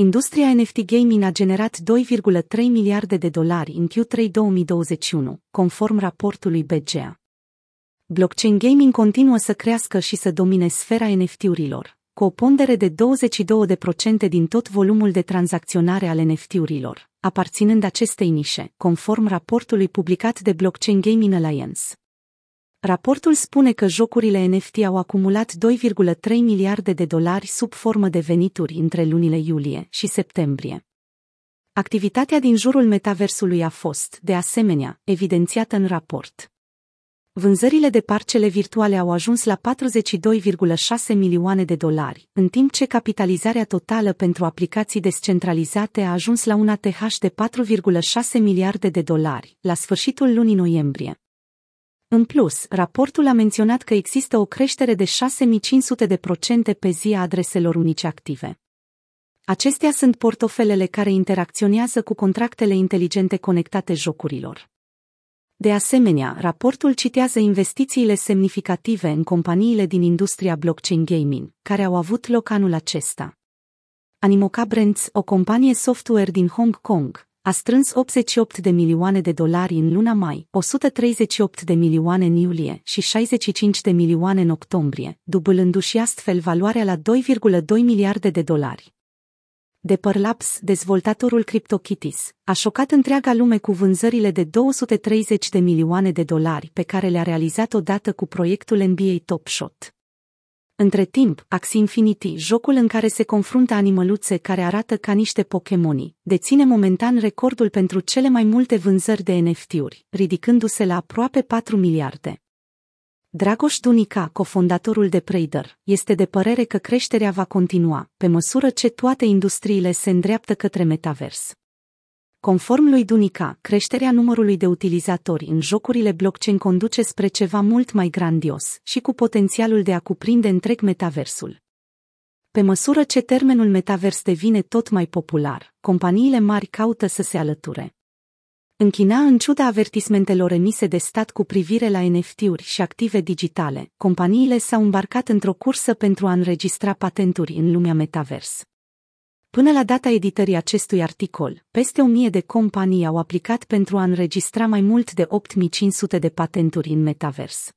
Industria NFT gaming a generat 2,3 miliarde de dolari în Q3 2021, conform raportului BGA. Blockchain gaming continuă să crească și să domine sfera NFT-urilor, cu o pondere de 22% din tot volumul de tranzacționare al NFT-urilor, aparținând acestei nișe, conform raportului publicat de Blockchain Gaming Alliance. Raportul spune că jocurile NFT au acumulat 2,3 miliarde de dolari sub formă de venituri între lunile iulie și septembrie. Activitatea din jurul metaversului a fost, de asemenea, evidențiată în raport. Vânzările de parcele virtuale au ajuns la 42,6 milioane de dolari, în timp ce capitalizarea totală pentru aplicații descentralizate a ajuns la un ATH de 4,6 miliarde de dolari, la sfârșitul lunii noiembrie. În plus, raportul a menționat că există o creștere de 6500 de procente pe zi a adreselor unice active. Acestea sunt portofelele care interacționează cu contractele inteligente conectate jocurilor. De asemenea, raportul citează investițiile semnificative în companiile din industria blockchain gaming, care au avut loc anul acesta. Animoca Brands, o companie software din Hong Kong, a strâns 88 de milioane de dolari în luna mai, 138 de milioane în iulie și 65 de milioane în octombrie, dublându-și astfel valoarea la 2,2 miliarde de dolari. Dapper Labs, dezvoltatorul CryptoKitties, a șocat întreaga lume cu vânzările de 230 de milioane de dolari pe care le-a realizat odată cu proiectul NBA Top Shot. Între timp, Axie Infinity, jocul în care se confruntă animăluțe care arată ca niște Pokémoni, deține momentan recordul pentru cele mai multe vânzări de NFT-uri, ridicându-se la aproape 4 miliarde. Dragoș Dunica, cofondatorul de Prader, este de părere că creșterea va continua, pe măsură ce toate industriile se îndreaptă către metavers. Conform lui Dunica, creșterea numărului de utilizatori în jocurile blockchain conduce spre ceva mult mai grandios și cu potențialul de a cuprinde întreg metaversul. Pe măsură ce termenul metavers devine tot mai popular, companiile mari caută să se alăture. În China, în ciuda avertismentelor emise de stat cu privire la NFT-uri și active digitale, companiile s-au îmbarcat într-o cursă pentru a înregistra patenturi în lumea metavers. Până la data editării acestui articol, peste 1000 de companii au aplicat pentru a înregistra mai mult de 8500 de patenturi în metavers.